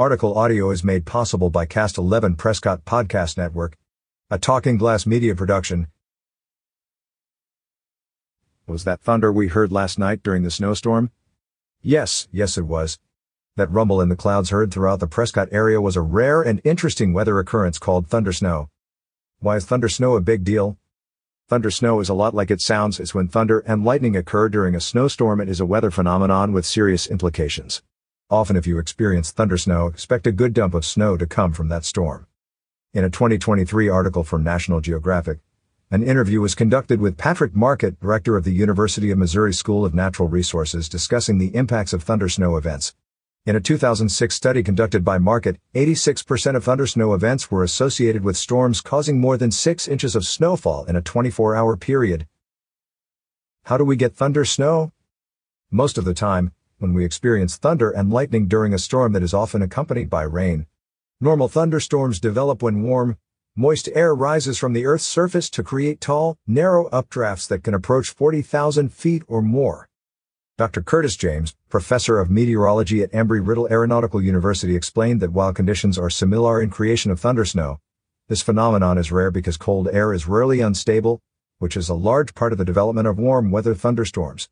Article audio is made possible by Cast 11 Prescott Podcast Network, a Talking Glass media production. Was that thunder we heard last night during the snowstorm? Yes, yes it was. That rumble in the clouds heard throughout the Prescott area was a rare and interesting weather occurrence called thunder snow. Why is thunder snow a big deal? Thunder snow is a lot like it sounds. It's when thunder and lightning occur during a snowstorm. It is a weather phenomenon with serious implications. Often if you experience thundersnow, expect a good dump of snow to come from that storm. In a 2023 article from National Geographic, an interview was conducted with Patrick Market, director of the University of Missouri School of Natural Resources, discussing the impacts of thundersnow events. In a 2006 study conducted by Market, 86% of thundersnow events were associated with storms causing more than 6 inches of snowfall in a 24-hour period. How do we get thunder snow? Most of the time, when we experience thunder and lightning during a storm that is often accompanied by rain. Normal thunderstorms develop when warm, moist air rises from the Earth's surface to create tall, narrow updrafts that can approach 40,000 feet or more. Dr. Curtis James, professor of meteorology at Embry-Riddle Aeronautical University explained that while conditions are similar in creation of thundersnow, this phenomenon is rare because cold air is rarely unstable, which is a large part of the development of warm weather thunderstorms.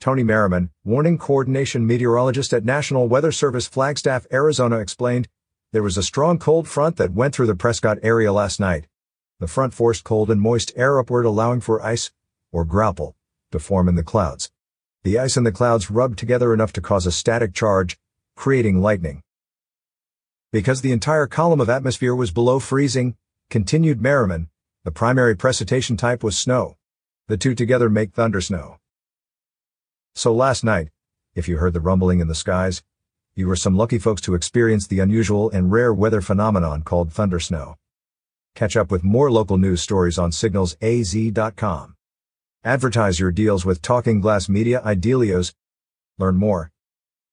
Tony Merriman, warning coordination meteorologist at National Weather Service Flagstaff, Arizona explained, there was a strong cold front that went through the Prescott area last night. The front forced cold and moist air upward allowing for ice, or graupel, to form in the clouds. The ice and the clouds rubbed together enough to cause a static charge, creating lightning. Because the entire column of atmosphere was below freezing, continued Merriman, the primary precipitation type was snow. The two together make thundersnow. So last night, if you heard the rumbling in the skies, you were some lucky folks to experience the unusual and rare weather phenomenon called thundersnow. Catch up with more local news stories on signalsaz.com. Advertise your deals with Talking Glass Media Idealios. Learn more